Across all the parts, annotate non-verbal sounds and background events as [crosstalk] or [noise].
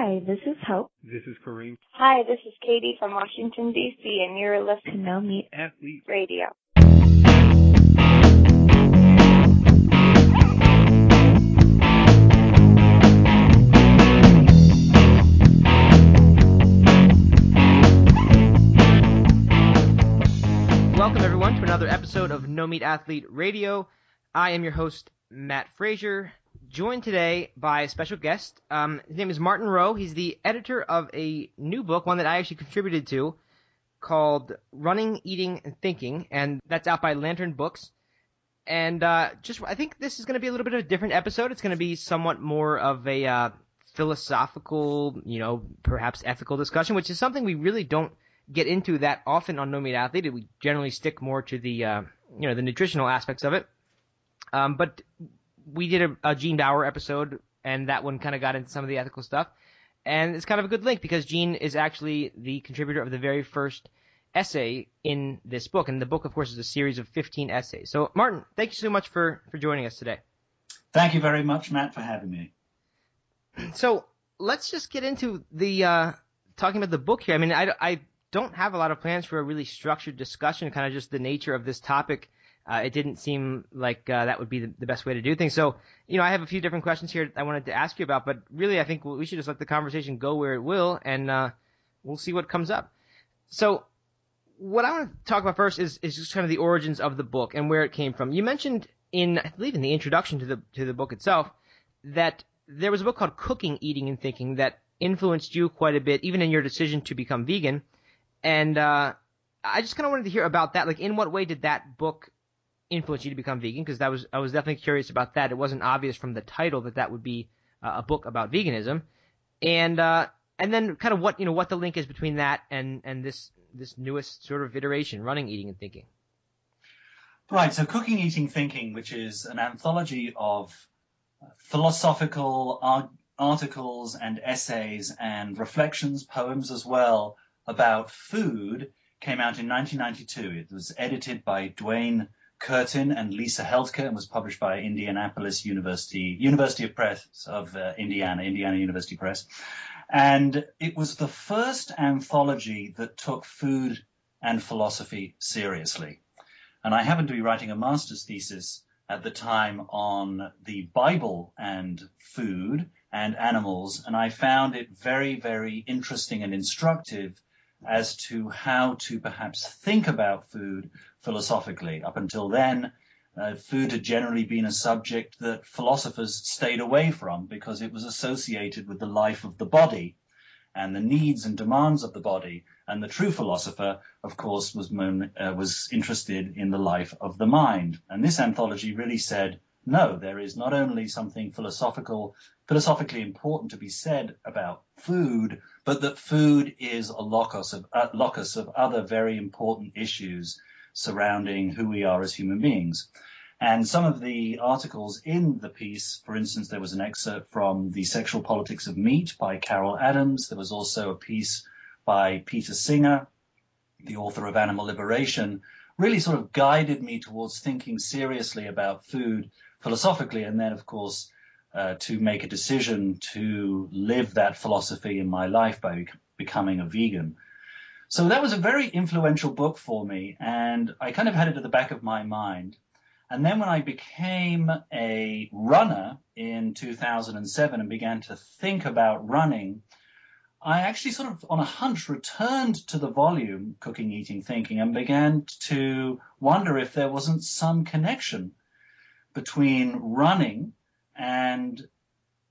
Hi, this is Hope. This is Kareem. Hi, this is Katie from Washington, D.C., and you're listening to No Meat Athlete Radio. Welcome, everyone, to another episode of No Meat Athlete Radio. I am your host, Matt Frazier joined today by a special guest. Um, his name is Martin Rowe. He's the editor of a new book, one that I actually contributed to, called Running, Eating, and Thinking, and that's out by Lantern Books. And uh, just, I think this is going to be a little bit of a different episode. It's going to be somewhat more of a uh, philosophical, you know, perhaps ethical discussion, which is something we really don't get into that often on No Meat Athlete. We generally stick more to the, uh, you know, the nutritional aspects of it. Um, but we did a, a Gene Baur episode, and that one kind of got into some of the ethical stuff. And it's kind of a good link because Gene is actually the contributor of the very first essay in this book. And the book, of course, is a series of 15 essays. So, Martin, thank you so much for, for joining us today. Thank you very much, Matt, for having me. [clears throat] So, let's just get into the uh, talking about the book here. I mean, I, I don't have a lot of plans for a really structured discussion, kind of just the nature of this topic uh, it didn't seem like uh, that would be the, the, best way to do things. So, you know, I have a few different questions here I wanted to ask you about, but really, I think we should just let the conversation go where it will, and uh, we'll see what comes up. So, what I want to talk about first is, is just kind of the origins of the book and where it came from. You mentioned in, I believe, in the introduction to the to the book itself, that there was a book called Cooking, Eating, and Thinking that influenced you quite a bit, even in your decision to become vegan. And uh, I just kind of wanted to hear about that. Like, in what way did that book influenced you to become vegan? Because that was I was definitely curious about that. It wasn't obvious from the title that that would be uh, a book about veganism, and uh, and then kind of what you know what the link is between that and and this this newest sort of iteration, running, eating, and thinking. Right. So, cooking, eating, thinking, which is an anthology of philosophical articles and essays and reflections, poems as well about food, came out in 1992. It was edited by Duane Curtin and Lisa Heldke and was published by Indianapolis University, University of Press of uh, Indiana, Indiana University Press. And it was the first anthology that took food and philosophy seriously. And I happened to be writing a master's thesis at the time on the Bible and food and animals. And I found it very, very interesting and instructive as to how to perhaps think about food philosophically. Up until then, uh, food had generally been a subject that philosophers stayed away from because it was associated with the life of the body and the needs and demands of the body. And the true philosopher, of course, was, uh, was interested in the life of the mind. And this anthology really said, no, there is not only something philosophical, philosophically important to be said about food, but that food is a locus of, uh, locus of other very important issues surrounding who we are as human beings. And some of the articles in the piece, for instance, there was an excerpt from The Sexual Politics of Meat by Carol Adams. There was also a piece by Peter Singer, the author of Animal Liberation, really sort of guided me towards thinking seriously about food philosophically, and then, of course, uh, to make a decision to live that philosophy in my life by becoming a vegan. So that was a very influential book for me, and I kind of had it at the back of my mind. And then when I became a runner in 2007 and began to think about running, I actually sort of on a hunch returned to the volume Cooking, Eating, Thinking and began to wonder if there wasn't some connection between running and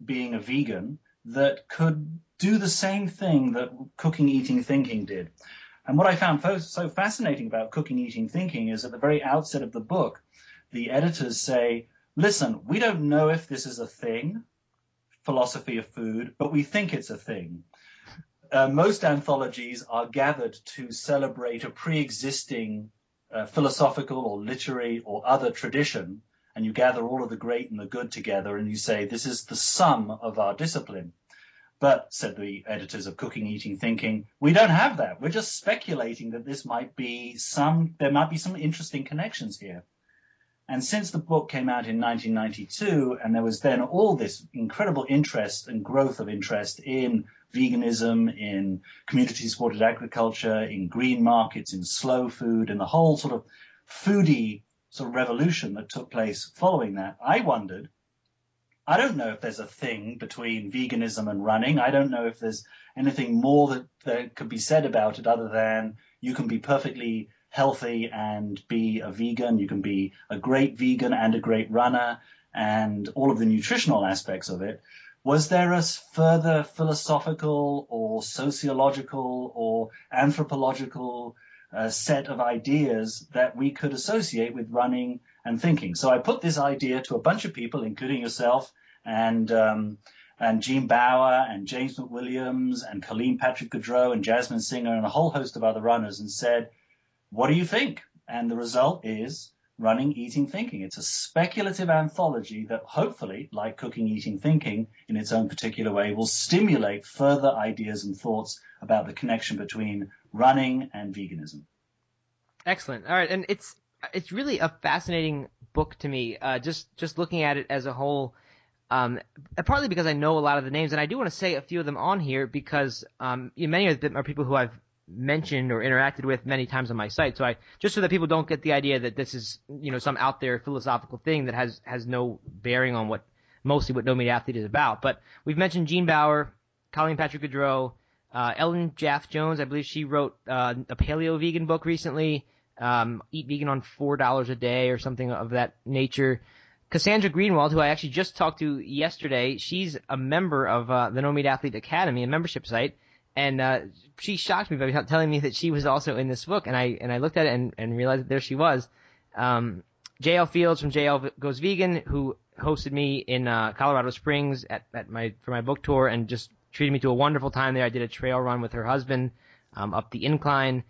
being a vegan that could do the same thing that cooking, eating, thinking did. And what I found so fascinating about cooking, eating, thinking is at the very outset of the book, the editors say, listen, we don't know if this is a thing, philosophy of food, but we think it's a thing. Uh, most anthologies are gathered to celebrate a pre-existing uh, philosophical or literary or other tradition and you gather all of the great and the good together and you say, this is the sum of our discipline. But, said the editors of Cooking, Eating, Thinking, we don't have that. We're just speculating that this might be some, there might be some interesting connections here. And since the book came out in 1992, and there was then all this incredible interest and growth of interest in veganism, in community supported agriculture, in green markets, in slow food, and the whole sort of foodie sort of revolution that took place following that, I wondered, I don't know if there's a thing between veganism and running. I don't know if there's anything more that, that could be said about it other than you can be perfectly healthy and be a vegan. You can be a great vegan and a great runner and all of the nutritional aspects of it. Was there a further philosophical or sociological or anthropological uh, set of ideas that we could associate with running and thinking? So I put this idea to a bunch of people, including yourself and um, and Gene Baur and James McWilliams and Colleen Patrick Goudreau and Jasmine Singer and a whole host of other runners and said, what do you think? And the result is Running, Eating, Thinking. It's a speculative anthology that hopefully, like Cooking, Eating, Thinking in its own particular way, will stimulate further ideas and thoughts about the connection between running and veganism. Excellent. All right. And it's, it's really a fascinating book to me. Uh, just, just looking at it as a whole. Um, partly because I know a lot of the names, and I do want to say a few of them on here because um, many of them are people who I've mentioned or interacted with many times on my site. So I just so that people don't get the idea that this is you know some out there philosophical thing that has has no bearing on what mostly what No Meat Athlete is about. But we've mentioned Gene Baur, Colleen Patrick Goudreau, uh, Ellen Jaffe Jones. I believe she wrote uh, a paleo vegan book recently. Um, Eat vegan on four dollars a day or something of that nature. Cassandra Greenwald, who I actually just talked to yesterday, she's a member of uh, the No Meat Athlete Academy, a membership site, and uh, she shocked me by [laughs] telling me that she was also in this book, and I and I looked at it and, and realized that there she was. Um, JL Fields from JL Goes Vegan, who hosted me in uh, Colorado Springs at, at my for my book tour, and just treated me to a wonderful time there. I did a trail run with her husband um, up the incline.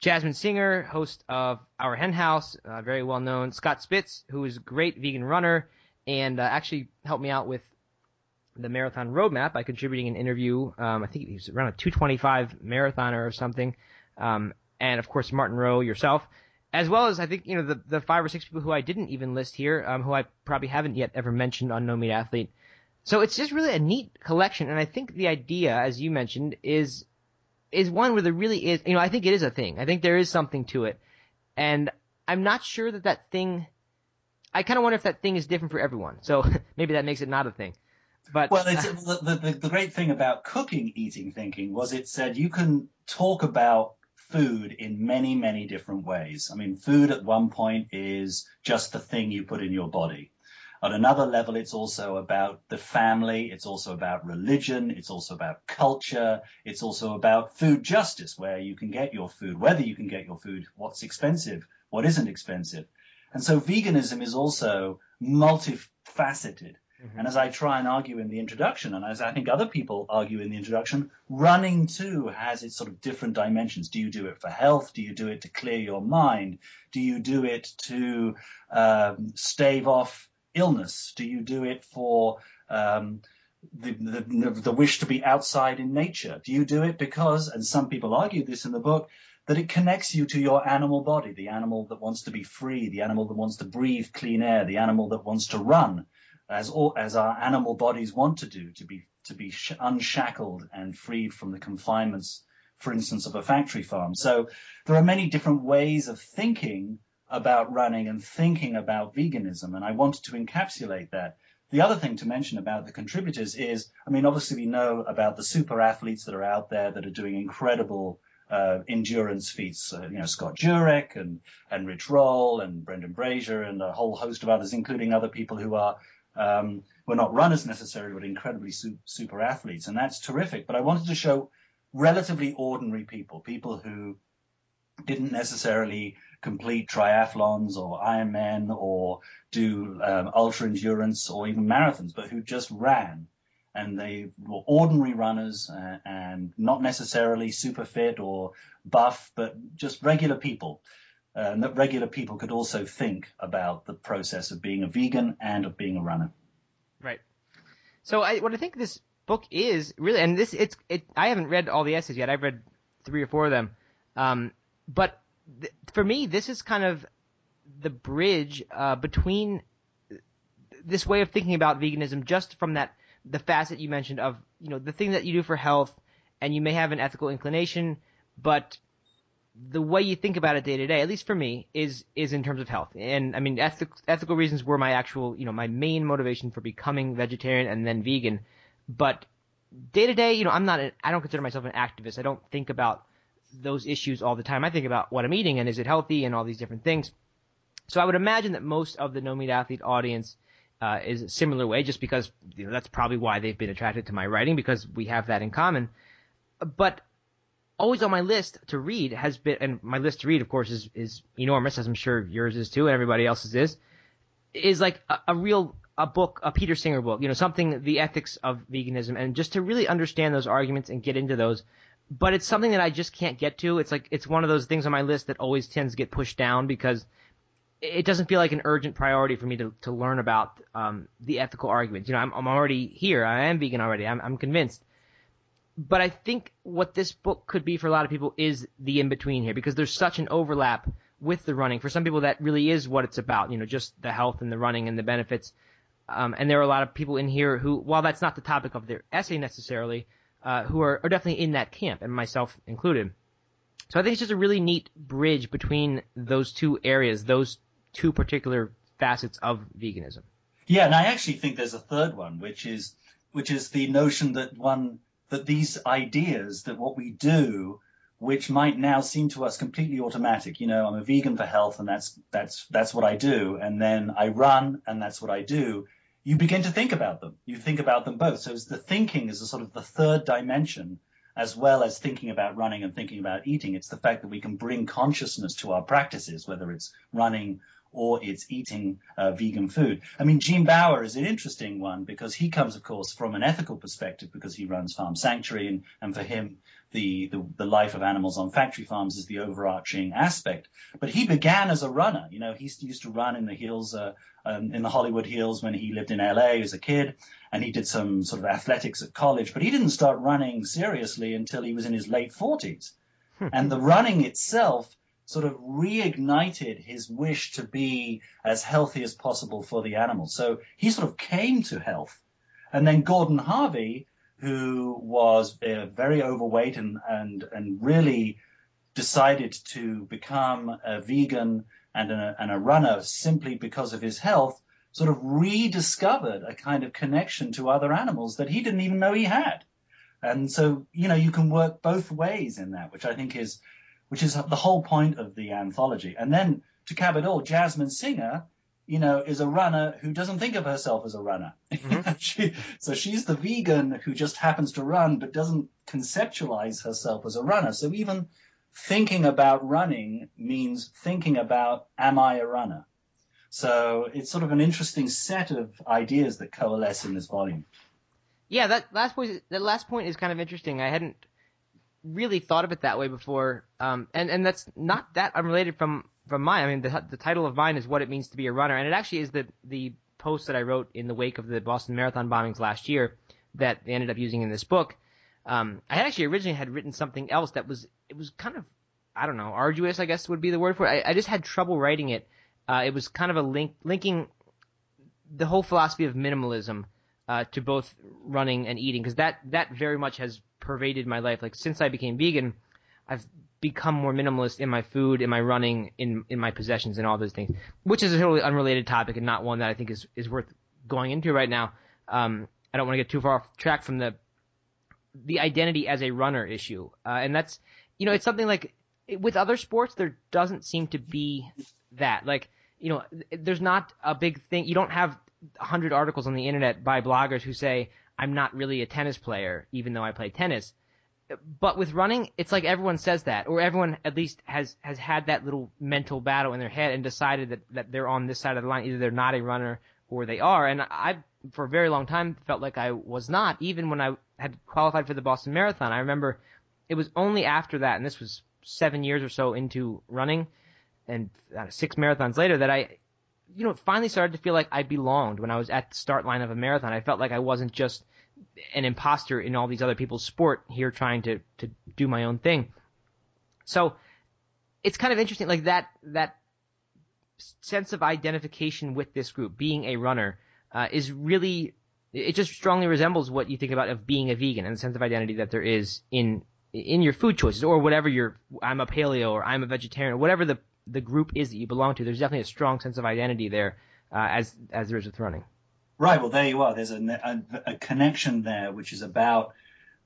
Jasmine Singer, host of Our Hen House, uh, very well known. Scott Spitz, who is a great vegan runner and uh, actually helped me out with the marathon roadmap by contributing an interview. Um, I think he was around a 225 marathoner or something. Um, and of course, Martin Rowe, yourself, as well as I think, you know, the, the five or six people who I didn't even list here, um, who I probably haven't yet ever mentioned on No Meat Athlete. So it's just really a neat collection. And I think the idea, as you mentioned, is, is one where there really is, you know, I think it is a thing. I think there is something to it. And I'm not sure that that thing, I kind of wonder if that thing is different for everyone. So [laughs] maybe that makes it not a thing. But well, the, the, the great thing about cooking, eating, thinking was it said you can talk about food in many, many different ways. I mean, food at one point is just the thing you put in your body. At another level, it's also about the family. It's also about religion. It's also about culture. It's also about food justice, where you can get your food, whether you can get your food, what's expensive, what isn't expensive. And so veganism is also multifaceted. Mm-hmm. And as I try and argue in the introduction, and as I think other people argue in the introduction, running too has its sort of different dimensions. Do you do it for health? Do you do it to clear your mind? Do you do it to um, stave off illness? Do you do it for um, the, the, the wish to be outside in nature? Do you do it because, and some people argue this in the book, that it connects you to your animal body, the animal that wants to be free, the animal that wants to breathe clean air, the animal that wants to run as all, as our animal bodies want to do, to be to be sh- unshackled and freed from the confinements, for instance, of a factory farm. So there are many different ways of thinking about running and thinking about veganism, and I wanted to encapsulate that. The other thing to mention about the contributors is, I mean, obviously we know about the super athletes that are out there that are doing incredible uh, endurance feats. Uh, you know, Scott Jurek and, and Rich Roll and Brendan Brazier and a whole host of others, including other people who are um, we're not runners necessarily, but incredibly su- super athletes, and that's terrific. But I wanted to show relatively ordinary people, people who didn't necessarily complete triathlons or Ironman or do um, ultra endurance or even marathons, but who just ran. And they were ordinary runners uh, and not necessarily super fit or buff, but just regular people. Uh, and that regular people could also think about the process of being a vegan and of being a runner. Right. So I, what I think this book is really, and this it's it. I haven't read all the essays yet. I've read three or four of them, um, but th- for me, this is kind of the bridge uh, between this way of thinking about veganism, just from that the facet you mentioned of you know the thing that you do for health, and you may have an ethical inclination, but the way you think about it day to day, at least for me, is is in terms of health. And I mean, ethic, ethical reasons were my actual, you know, my main motivation for becoming vegetarian and then vegan. But day to day, you know, I'm not, I don't consider myself an activist. I don't think about those issues all the time. I think about what I'm eating and is it healthy and all these different things. So I would imagine that most of the no meat athlete audience uh, is a similar way, just because you know that's probably why they've been attracted to my writing because we have that in common. But always on my list to read has been, and my list to read, of course, is is enormous, as I'm sure yours is too, and everybody else's is, is like a, a real a book, a Peter Singer book, you know, something the ethics of veganism, and just to really understand those arguments and get into those. But it's something that I just can't get to. It's like it's one of those things on my list that always tends to get pushed down because it doesn't feel like an urgent priority for me to, to learn about um, the ethical arguments. You know, I'm, I'm already here. I am vegan already. I'm, I'm convinced. But I think what this book could be for a lot of people is the in between here because there's such an overlap with the running. For some people, that really is what it's about. You know, just the health and the running and the benefits. Um, and there are a lot of people in here who, while that's not the topic of their essay necessarily, uh, who are, are definitely in that camp, and myself included. So I think it's just a really neat bridge between those two areas, those two particular facets of veganism. Yeah, and I actually think there's a third one, which is which is the notion that one that these ideas that what we do, which might now seem to us completely automatic, you know, I'm a vegan for health and that's that's that's what I do, and then I run and that's what I do. You begin to think about them. You think about them both. So the thinking is a sort of the third dimension as well as thinking about running and thinking about eating. It's the fact that we can bring consciousness to our practices, whether it's running or it's eating uh, vegan food. I mean, Gene Baur is an interesting one because he comes, of course, from an ethical perspective because he runs Farm Sanctuary, and, and for him, the, the, the life of animals on factory farms is the overarching aspect. But he began as a runner. You know, he used to run in the hills, uh, um, in the Hollywood Hills when he lived in LA as a kid, and he did some sort of athletics at college. But he didn't start running seriously until he was in his late 40s. Hmm. and the running itself sort of reignited his wish to be as healthy as possible for the animals. So he sort of came to health. And then Gordon Harvey, who was uh, very overweight and, and, and really decided to become a vegan and a, and a runner simply because of his health, sort of rediscovered a kind of connection to other animals that he didn't even know he had. And so, you know, you can work both ways in that, which I think is which is the whole point of the anthology. And then to cap it all, Jasmine Singer, you know, is a runner who doesn't think of herself as a runner. Mm-hmm. [laughs] she, so she's the vegan who just happens to run, but doesn't conceptualize herself as a runner. So even thinking about running means thinking about, am I a runner? So it's sort of an interesting set of ideas that coalesce in this volume. Yeah, that last point, that last point is kind of interesting. I hadn't really thought of it that way before, um, and and that's not that unrelated from from mine. I mean, the the title of mine is what it means to be a runner, and it actually is the the post that I wrote in the wake of the Boston Marathon bombings last year that they ended up using in this book. Um, I actually originally had written something else that was it was kind of I don't know arduous I guess would be the word for it. I, I just had trouble writing it. Uh, it was kind of a link linking the whole philosophy of minimalism uh, to both running and eating because that that very much has pervaded my life. Like since I became vegan, I've become more minimalist in my food, in my running, in in my possessions, and all those things. Which is a totally unrelated topic and not one that I think is is worth going into right now. Um, I don't want to get too far off track from the the identity as a runner issue, uh, and that's you know it's something like with other sports there doesn't seem to be that like you know there's not a big thing. You don't have a hundred articles on the internet by bloggers who say I'm not really a tennis player, even though I play tennis. But with running, it's like everyone says that, or everyone at least has has had that little mental battle in their head and decided that that they're on this side of the line. Either they're not a runner or they are. And I, for a very long time, felt like I was not. Even when I had qualified for the Boston Marathon, I remember it was only after that, and this was seven years or so into running, and uh, six marathons later, that I you know, finally started to feel like I belonged when I was at the start line of a marathon. I felt like I wasn't just an imposter in all these other people's sport here trying to, to do my own thing. So it's kind of interesting, like that, that sense of identification with this group, being a runner, uh, is really it just strongly resembles what you think about of being a vegan and the sense of identity that there is in in your food choices or whatever you're I'm a paleo or I'm a vegetarian or whatever the the group is that you belong to. There's definitely a strong sense of identity there uh, as as there is with running. Right. Well, there you are. There's a, a, a connection there, which is about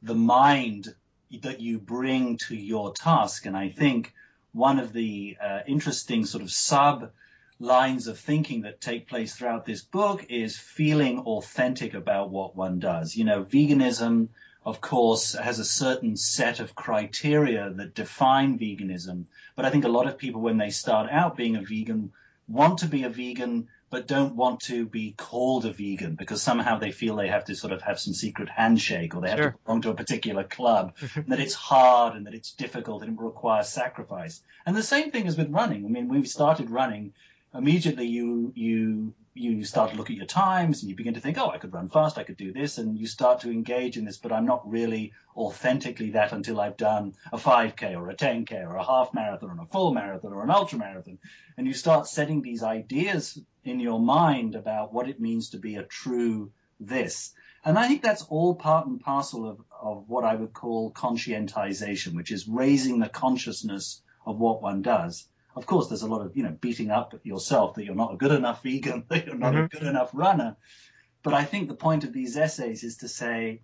the mind that you bring to your task. And I think one of the uh, interesting sort of sub lines of thinking that take place throughout this book is feeling authentic about what one does. You know, veganism, of course, has a certain set of criteria that define veganism. But I think a lot of people, when they start out being a vegan, want to be a vegan but don't want to be called a vegan because somehow they feel they have to sort of have some secret handshake or they have sure. to belong to a particular club, [laughs] and that it's hard and that it's difficult and it requires sacrifice. And the same thing is with running. I mean, we've started running immediately you you you start to look at your times and you begin to think, oh, I could run fast, I could do this, and you start to engage in this, but I'm not really authentically that until I've done a 5K or a 10K or a half marathon or a full marathon or an ultra marathon. And you start setting these ideas in your mind about what it means to be a true this. And I think that's all part and parcel of, of what I would call conscientization, which is raising the consciousness of what one does of course, there's a lot of, you know, beating up yourself that you're not a good enough vegan, [laughs] that you're not mm-hmm. a good enough runner. But I think the point of these essays is to say,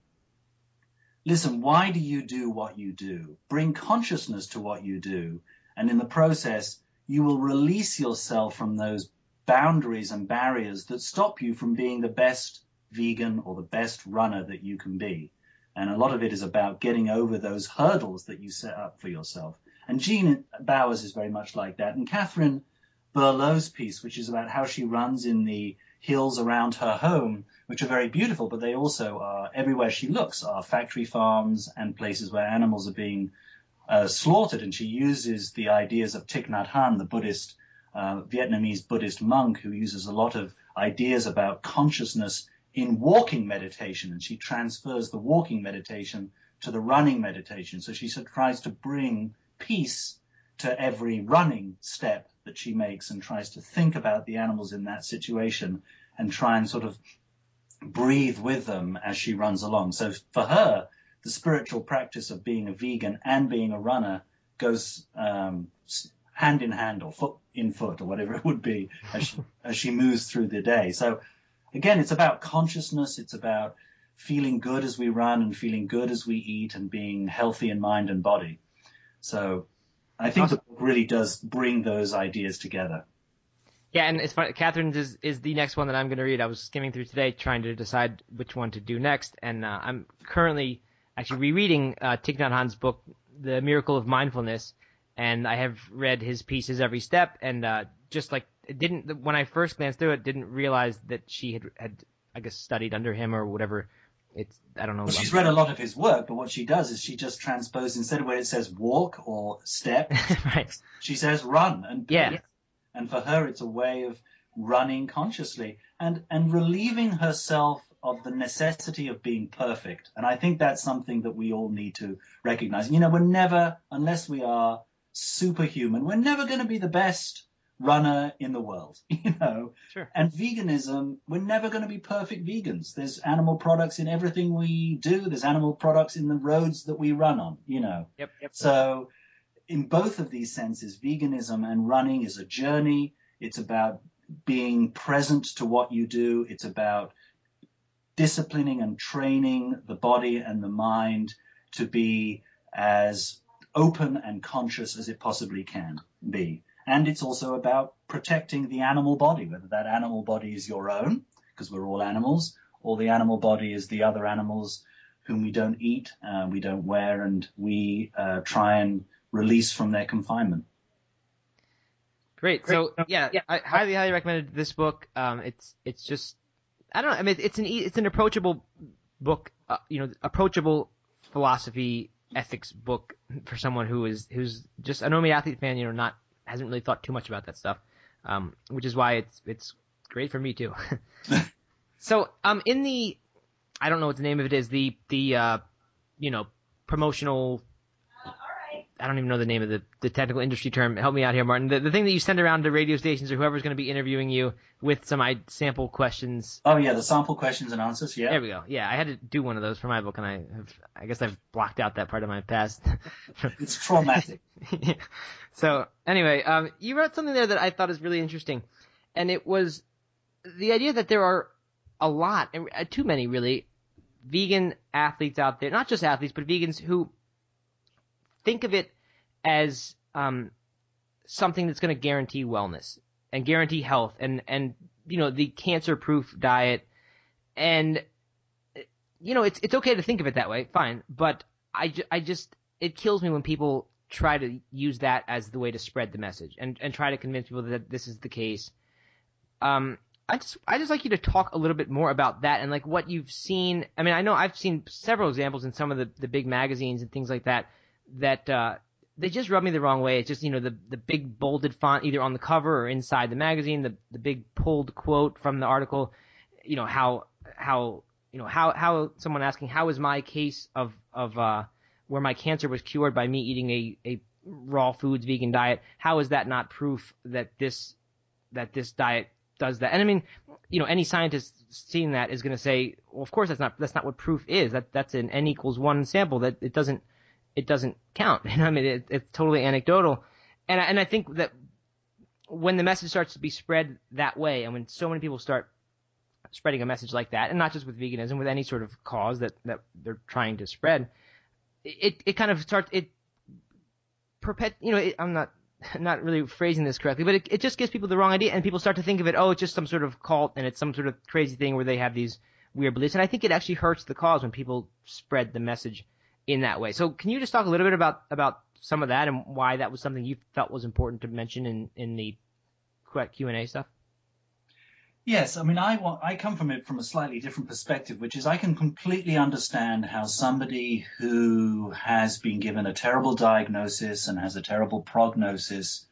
listen, why do you do what you do? Bring consciousness to what you do. And in the process, you will release yourself from those boundaries and barriers that stop you from being the best vegan or the best runner that you can be. And a lot of it is about getting over those hurdles that you set up for yourself. And Gene Baur's is very much like that. And Catherine Berlow's piece, which is about how she runs in the hills around her home, which are very beautiful, but they also are everywhere she looks are factory farms and places where animals are being uh, slaughtered. And she uses the ideas of Thich Nhat Hanh, the Buddhist, uh, Vietnamese Buddhist monk who uses a lot of ideas about consciousness in walking meditation. And she transfers the walking meditation to the running meditation. So she tries to bring peace to every running step that she makes and tries to think about the animals in that situation and try and sort of breathe with them as she runs along. So for her, the spiritual practice of being a vegan and being a runner goes um, hand in hand or foot in foot or whatever it would be as she, [laughs] as she moves through the day. So again, it's about consciousness. It's about feeling good as we run and feeling good as we eat and being healthy in mind and body. So I think awesome. the book really does bring those ideas together. Yeah, and it's funny. Catherine's is, is the next one that I'm going to read. I was skimming through today trying to decide which one to do next, and uh, I'm currently actually rereading uh, Thich Nhat Hanh's book, The Miracle of Mindfulness, and I have read his pieces every step, and uh, just like it didn't when I first glanced through it, didn't realize that she had had I guess studied under him or whatever it's I don't know. Well, she's read a lot of his work, but what she does is she just transposes instead of where it says walk or step, [laughs] right. she says run and yeah. And for her, it's a way of running consciously and and relieving herself of the necessity of being perfect. And I think that's something that we all need to recognize. You know, we're never, unless we are superhuman, we're never going to be the best runner in the world, [laughs] you know. Sure. And veganism, we're never going to be perfect vegans. There's animal products in everything we do. There's animal products in the roads that we run on, you know. Yep. yep. So in both of these senses, veganism and running is a journey. It's about being present to what you do. It's about disciplining and training the body and the mind to be as open and conscious as it possibly can be. And it's also about protecting the animal body, whether that animal body is your own, because we're all animals, or the animal body is the other animals whom we don't eat, uh, we don't wear, and we uh, try and release from their confinement. Great. So yeah, yeah, I highly, highly recommended this book. Um, it's it's just I don't know. I mean, it's an it's an approachable book. Uh, you know, approachable philosophy ethics book for someone who is who's just a No Meat Athlete fan. You know, not hasn't really thought too much about that stuff, um, which is why it's it's great for me too. [laughs] so um, in the I don't know what the name of it is the the uh, you know promotional I don't even know the name of the, the technical industry term. Help me out here, Martin. The, the thing that you send around to radio stations or whoever's going to be interviewing you with some I, sample questions. Oh yeah, the sample questions and answers. Yeah. There we go. Yeah, I had to do one of those for my book, and I have, I guess I've blocked out that part of my past. it's traumatic. [laughs] [laughs] So anyway, um, you wrote something there that I thought is really interesting, and it was the idea that there are a lot, and uh, too many really, vegan athletes out there, not just athletes, but vegans who think of it as um, something that's going to guarantee wellness and guarantee health and and you know the cancer proof diet. And you know it's it's okay to think of it that way fine but I, I just it kills me when people try to use that as the way to spread the message and and try to convince people that this is the case um I just I just like you to talk a little bit more about that and like what you've seen. I mean, I know I've seen several examples in some of the the big magazines and things like that that uh, they just rub me the wrong way. It's just you know the the big bolded font either on the cover or inside the magazine, the the big pulled quote from the article. You know how how you know how how someone asking how is my case of of uh, where my cancer was cured by me eating a a raw foods vegan diet. How is that not proof that this that this diet does that? And I mean, you know, any scientist seeing that is going to say, well, of course that's not that's not what proof is. That that's an n equals one sample. That it doesn't it doesn't count. [laughs] Know, I mean, it, it's totally anecdotal, and I, and I think that when the message starts to be spread that way, and when so many people start spreading a message like that, and not just with veganism, with any sort of cause that that they're trying to spread, it it kind of starts it perpet. You know, it, I'm not [laughs] not really phrasing this correctly, but it, it just gives people the wrong idea, and people start to think of it, oh, it's just some sort of cult, and it's some sort of crazy thing where they have these weird beliefs, and I think it actually hurts the cause when people spread the message in that way. So can you just talk a little bit about about some of that and why that was something you felt was important to mention in in the Q and A stuff? Yes, I mean, I want, I come from it from a slightly different perspective, which is I can completely understand how somebody who has been given a terrible diagnosis and has a terrible prognosis,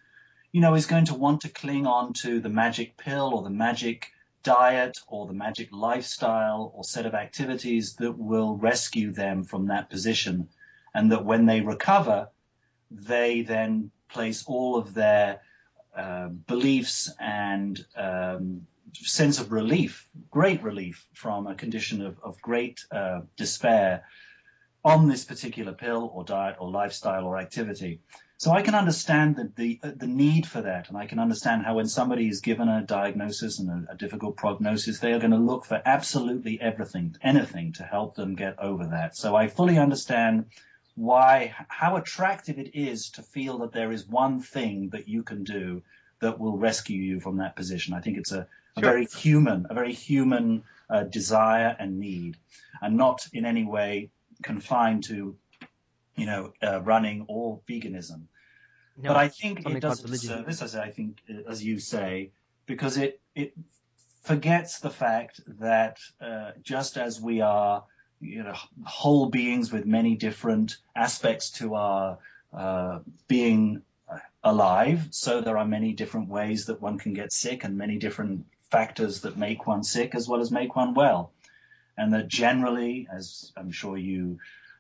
you know, is going to want to cling on to the magic pill or the magic diet or the magic lifestyle or set of activities that will rescue them from that position. And that when they recover, they then place all of their uh, beliefs and um, sense of relief, great relief from a condition of, of great uh, despair on this particular pill or diet or lifestyle or activity. So I can understand the, the, the need for that, and I can understand how when somebody is given a diagnosis and a, a difficult prognosis, they are going to look for absolutely everything, anything to help them get over that. So I fully understand why, how attractive it is to feel that there is one thing that you can do that will rescue you from that position. I think it's a, a sure. very human, a very human uh, desire and need, and not in any way confined to, you know, uh, running or veganism. No, but I think it does a service, as I think, as you say, because it it forgets the fact that uh, just as we are, you know, whole beings with many different aspects to our uh, being alive, so there are many different ways that one can get sick and many different factors that make one sick as well as make one well. And that generally, as I'm sure you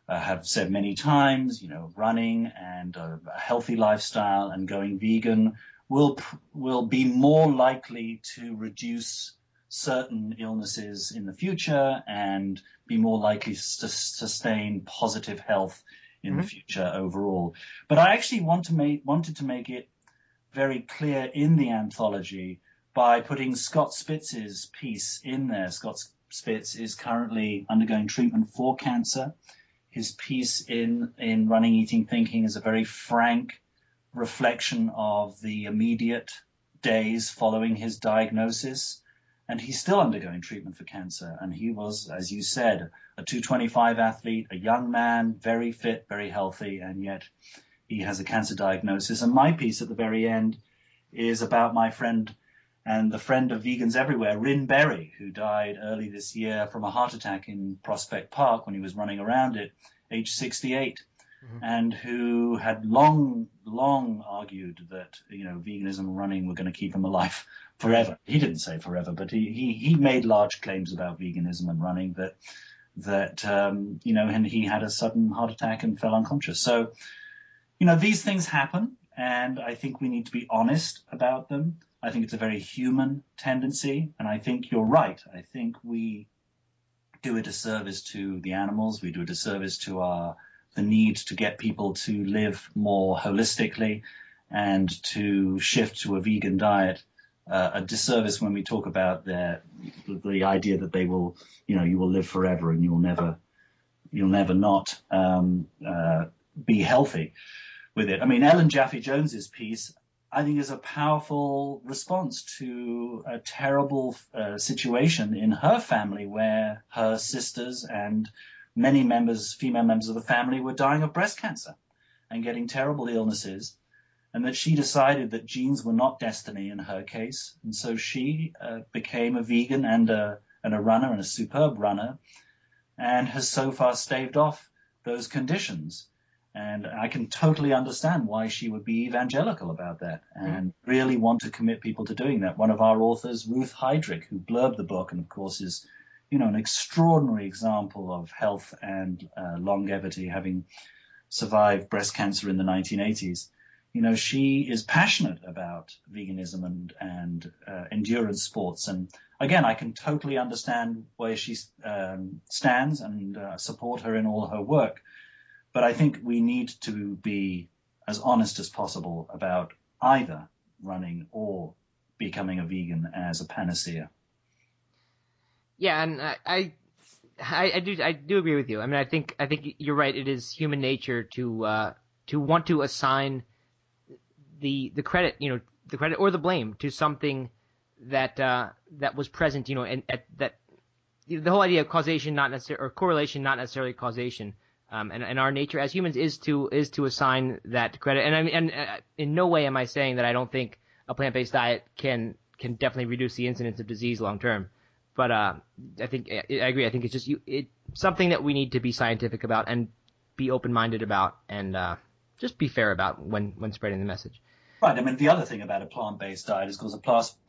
uh, have said many times, you know, running and a, a healthy lifestyle and going vegan will will be more likely to reduce certain illnesses in the future and be more likely to sustain positive health in mm-hmm. the future overall. But I actually want to make wanted to make it very clear in the anthology by putting Scott Spitz's piece in there. Scott Spitz is currently undergoing treatment for cancer. His piece in, in Running, Eating, Thinking is a very frank reflection of the immediate days following his diagnosis. And he's still undergoing treatment for cancer. And he was, as you said, a 225 athlete, a young man, very fit, very healthy, and yet he has a cancer diagnosis. And my piece at the very end is about my friend and the friend of vegans everywhere, Rynn Berry, who died early this year from a heart attack in Prospect Park when he was running around it, age 68, mm-hmm. and who had long, long argued that, you know, veganism and running were going to keep him alive [laughs] forever. He didn't say forever, but he, he, he made large claims about veganism and running that, that, um, you know, and he had a sudden heart attack and fell unconscious. So, you know, these things happen, and I think we need to be honest about them. I think it's a very human tendency, and I think you're right. I think we do a disservice to the animals. We do a disservice to our the need to get people to live more holistically and to shift to a vegan diet. Uh, a disservice when we talk about their the idea that they will, you know, you will live forever and you'll never, you'll never not um, uh, be healthy with it. I mean, Ellen Jaffe Jones's piece, I think, is a powerful response to a terrible uh, situation in her family where her sisters and many members, female members of the family, were dying of breast cancer and getting terrible illnesses and that she decided that genes were not destiny in her case. And so she uh, became a vegan and a, and a runner and a superb runner and has so far staved off those conditions. And I can totally understand why she would be evangelical about that and really want to commit people to doing that. One of our authors, Ruth Heidrich, who blurbed the book and of course is, you know, an extraordinary example of health and uh, longevity, having survived breast cancer in the 1980s you know, she is passionate about veganism and and uh, endurance sports. And again, I can totally understand where she um, stands and uh, support her in all her work. But I think we need to be as honest as possible about either running or becoming a vegan as a panacea. Yeah, and I, I I, do I do agree with you. I mean, I think I think you're right. It is human nature to uh, to want to assign the the credit, you know, the credit or the blame to something that uh, that was present, you know, and at, that the whole idea of causation, not necessarily or correlation, not necessarily causation. Um, and, and our nature as humans is to is to assign that credit. And I mean, and uh, in no way am I saying that I don't think a plant-based diet can can definitely reduce the incidence of disease long term. But uh, I think I, agree. I think it's just you, it something that we need to be scientific about and be open-minded about, and uh, just be fair about when when spreading the message. Right. I mean, the other thing about a plant-based diet is because a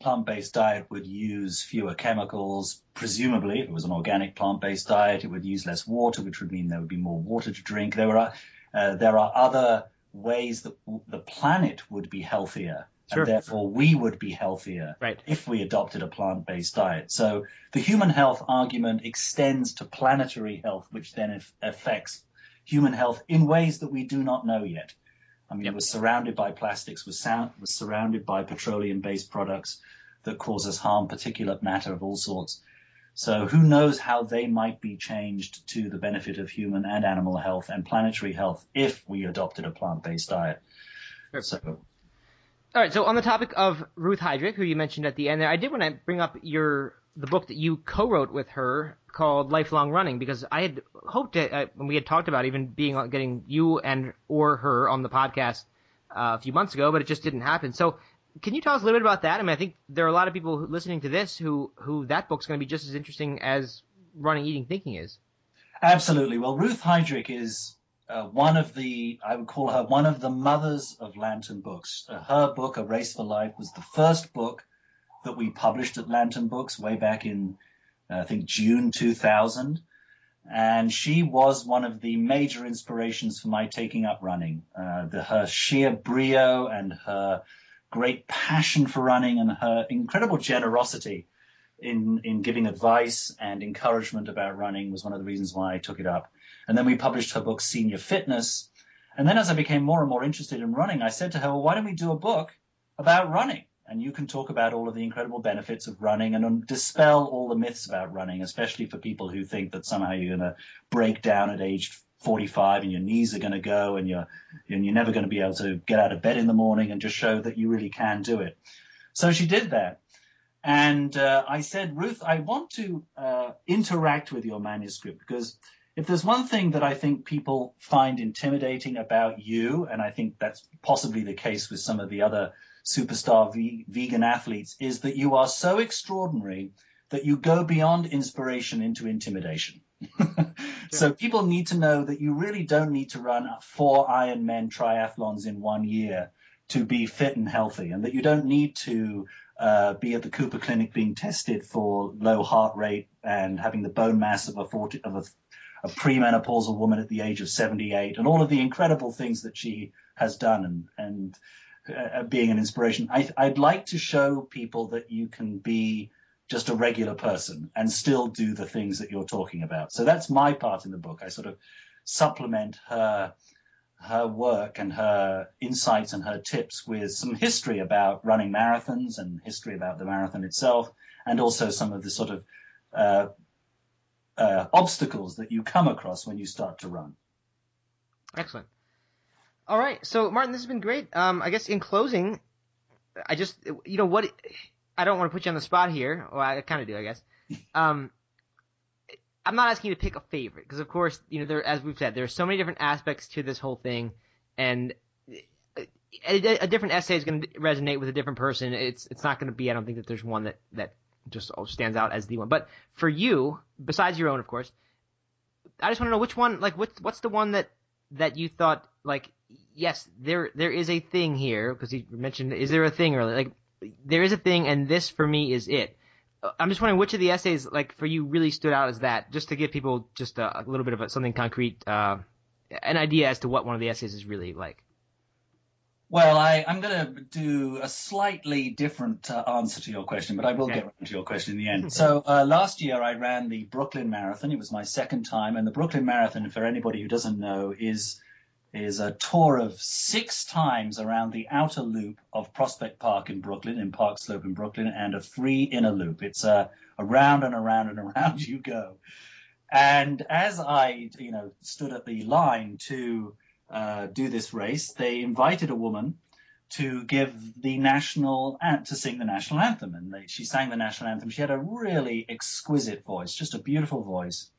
plant-based diet would use fewer chemicals. Presumably, if it was an organic plant-based diet, it would use less water, which would mean there would be more water to drink. There are uh, there are other ways that the planet would be healthier, sure. and therefore we would be healthier right. if we adopted a plant-based diet. So the human health argument extends to planetary health, which then affects human health in ways that we do not know yet. I mean, yep. we're surrounded by plastics, we're, sound, we're surrounded by petroleum-based products that cause us harm, particulate matter of all sorts. So who knows how they might be changed to the benefit of human and animal health and planetary health if we adopted a plant-based diet. So. All right. So on the topic of Ruth Heidrich, who you mentioned at the end there, I did want to bring up your the book that you co-wrote with her called Lifelong Running because I had hoped that uh, we had talked about even being getting you and or her on the podcast uh, a few months ago, but it just didn't happen. So can you tell us a little bit about that? I mean, I think there are a lot of people listening to this who who that book's going to be just as interesting as Running, Eating, Thinking is. Absolutely. Well, Ruth Heidrich is uh, one of the, I would call her one of the mothers of Lantern books. Uh, her book, A Race for Life, was the first book that we published at Lantern Books way back in, uh, I think, June 2000. And she was one of the major inspirations for my taking up running. Uh, the, her sheer brio and her great passion for running and her incredible generosity in, in giving advice and encouragement about running was one of the reasons why I took it up. And then we published her book, Senior Fitness. And then as I became more and more interested in running, I said to her, well, why don't we do a book about running? And you can talk about all of the incredible benefits of running and dispel all the myths about running, especially for people who think that somehow you're going to break down at age 45 and your knees are going to go and you're and you're never going to be able to get out of bed in the morning and just show that you really can do it. So she did that. And uh, I said, Ruth, I want to uh, interact with your manuscript because if there's one thing that I think people find intimidating about you, and I think that's possibly the case with some of the other superstar ve- vegan athletes is that you are so extraordinary that you go beyond inspiration into intimidation. [laughs] so people need to know that you really don't need to run four Ironman triathlons in one year to be fit and healthy, and that you don't need to uh, be at the Cooper Clinic being tested for low heart rate and having the bone mass of a 40, of a a premenopausal woman at the age of 78, and all of the incredible things that she has done and, and uh, being an inspiration. I, I'd like to show people that you can be just a regular person and still do the things that you're talking about. So that's my part in the book. I sort of supplement her her work and her insights and her tips with some history about running marathons and history about the marathon itself, and also some of the sort of uh, uh, obstacles that you come across when you start to run. Excellent. All right, so Martin, this has been great. Um, I guess in closing, I just you know what I don't want to put you on the spot here. Well, I kind of do, I guess. Um, I'm not asking you to pick a favorite because, of course, you know, there, as we've said, there are so many different aspects to this whole thing, and a, a different essay is going to resonate with a different person. It's it's not going to be. I don't think that there's one that that just stands out as the one. But for you, besides your own, of course, I just want to know which one. Like, what's what's the one that that you thought like yes, there there is a thing here because you mentioned is there a thing or like there is a thing, and this for me is it. I'm just wondering which of the essays, like for you, really stood out as that, just to give people just a, a little bit of a, something concrete, uh, an idea as to what one of the essays is really like. Well, I, am going to do a slightly different uh, answer to your question, but I will okay. get around to your question in the end. [laughs] so uh, last year I ran the Brooklyn Marathon. It was my second time, and the Brooklyn Marathon, for anybody who doesn't know, is is a tour of six times around the outer loop of Prospect Park in Brooklyn, in Park Slope in Brooklyn, and a free inner loop. It's a, around and around and [laughs] around you go. And as I, you know, stood at the line to uh, do this race, they invited a woman to give the national to sing the national anthem, and they, she sang the national anthem. She had a really exquisite voice, just a beautiful voice.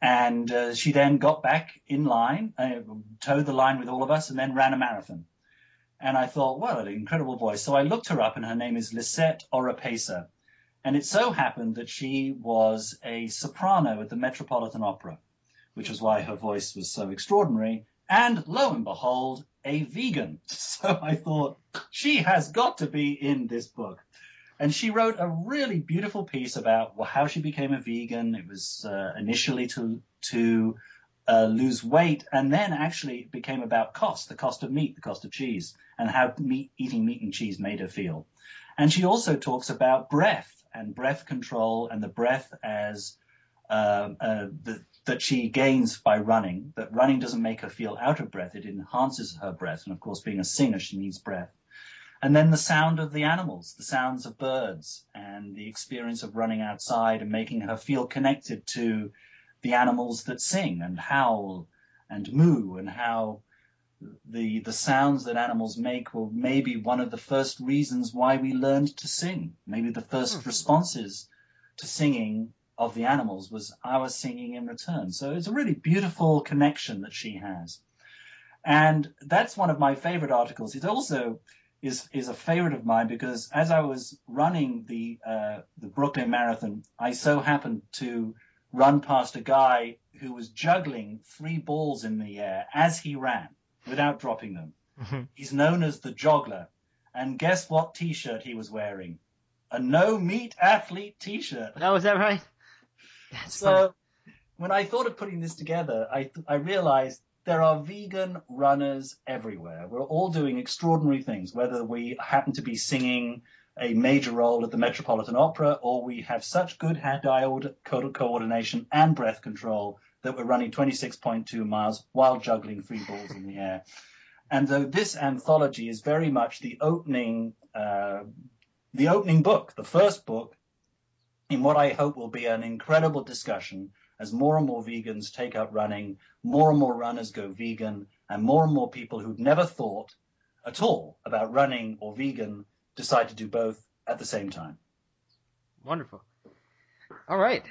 And uh, she then got back in line, uh, toed the line with all of us, and then ran a marathon. And I thought, well, an incredible voice. So I looked her up, and her name is Lisette Oropesa. And it so happened that she was a soprano at the Metropolitan Opera, which was why her voice was so extraordinary. And lo and behold, a vegan. [laughs] So I thought, she has got to be in this book. And she wrote a really beautiful piece about how she became a vegan. It was uh, initially to to uh, lose weight, and then actually it became about cost, the cost of meat, the cost of cheese, and how meat, eating meat and cheese made her feel. And she also talks about breath and breath control and the breath as uh, uh, the, that she gains by running. That running doesn't make her feel out of breath; it enhances her breath. And of course, being a singer, she needs breath. And then the sound of the animals, the sounds of birds, and the experience of running outside and making her feel connected to the animals that sing and howl and moo and how the the sounds that animals make were maybe one of the first reasons why we learned to sing. Maybe the first hmm. responses to singing of the animals was our singing in return. So it's a really beautiful connection that she has. And that's one of my favorite articles. It also is is a favorite of mine because as I was running the uh, the Brooklyn Marathon, I so happened to run past a guy who was juggling three balls in the air as he ran without dropping them. Mm-hmm. He's known as the joggler. And guess what T-shirt he was wearing? A No Meat Athlete T-shirt. Oh, is that right? That's so funny. when I thought of putting this together, I I realized there are vegan runners everywhere. We're all doing extraordinary things, whether we happen to be singing a major role at the Metropolitan Opera or we have such good hand-eye co- coordination and breath control that we're running 26.2 miles while juggling three balls in the air. And though this anthology is very much the opening, uh, the opening book, the first book in what I hope will be an incredible discussion as more and more vegans take up running, more and more runners go vegan, and more and more people who'd never thought at all about running or vegan decide to do both at the same time. Wonderful. All right.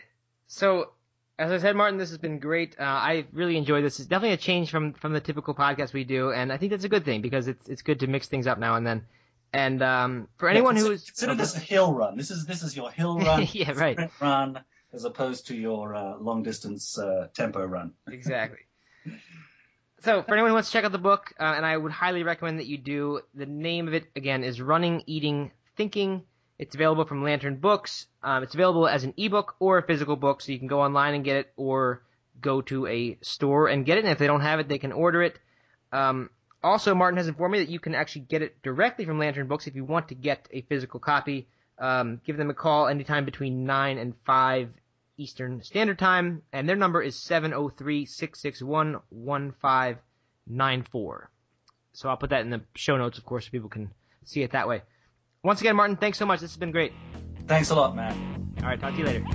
So, as I said, Martin, this has been great. Uh, I really enjoyed this. It's definitely a change from, from the typical podcast we do, and I think that's a good thing because it's it's good to mix things up now and then. And um, for anyone yeah, who's consider this a hill run. This is this is your hill [laughs] run. yeah, right. Run as opposed to your uh, long distance uh, tempo run. [laughs] exactly. So, for anyone who wants to check out the book, uh, and I would highly recommend that you do, the name of it again is Running, Eating, Thinking. It's available from Lantern Books. Um, it's available as an ebook or a physical book, so you can go online and get it, or go to a store and get it. And if they don't have it, they can order it. Um, also, Martin has informed me that you can actually get it directly from Lantern Books if you want to get a physical copy. Um, give them a call anytime between 9 and 5 Eastern Standard Time, and their number is 703-661-1594. So I'll put that in the show notes, of course, so people can see it that way. Once again, Martin, thanks so much. This has been great. Thanks a lot, Matt. All right, talk to you later.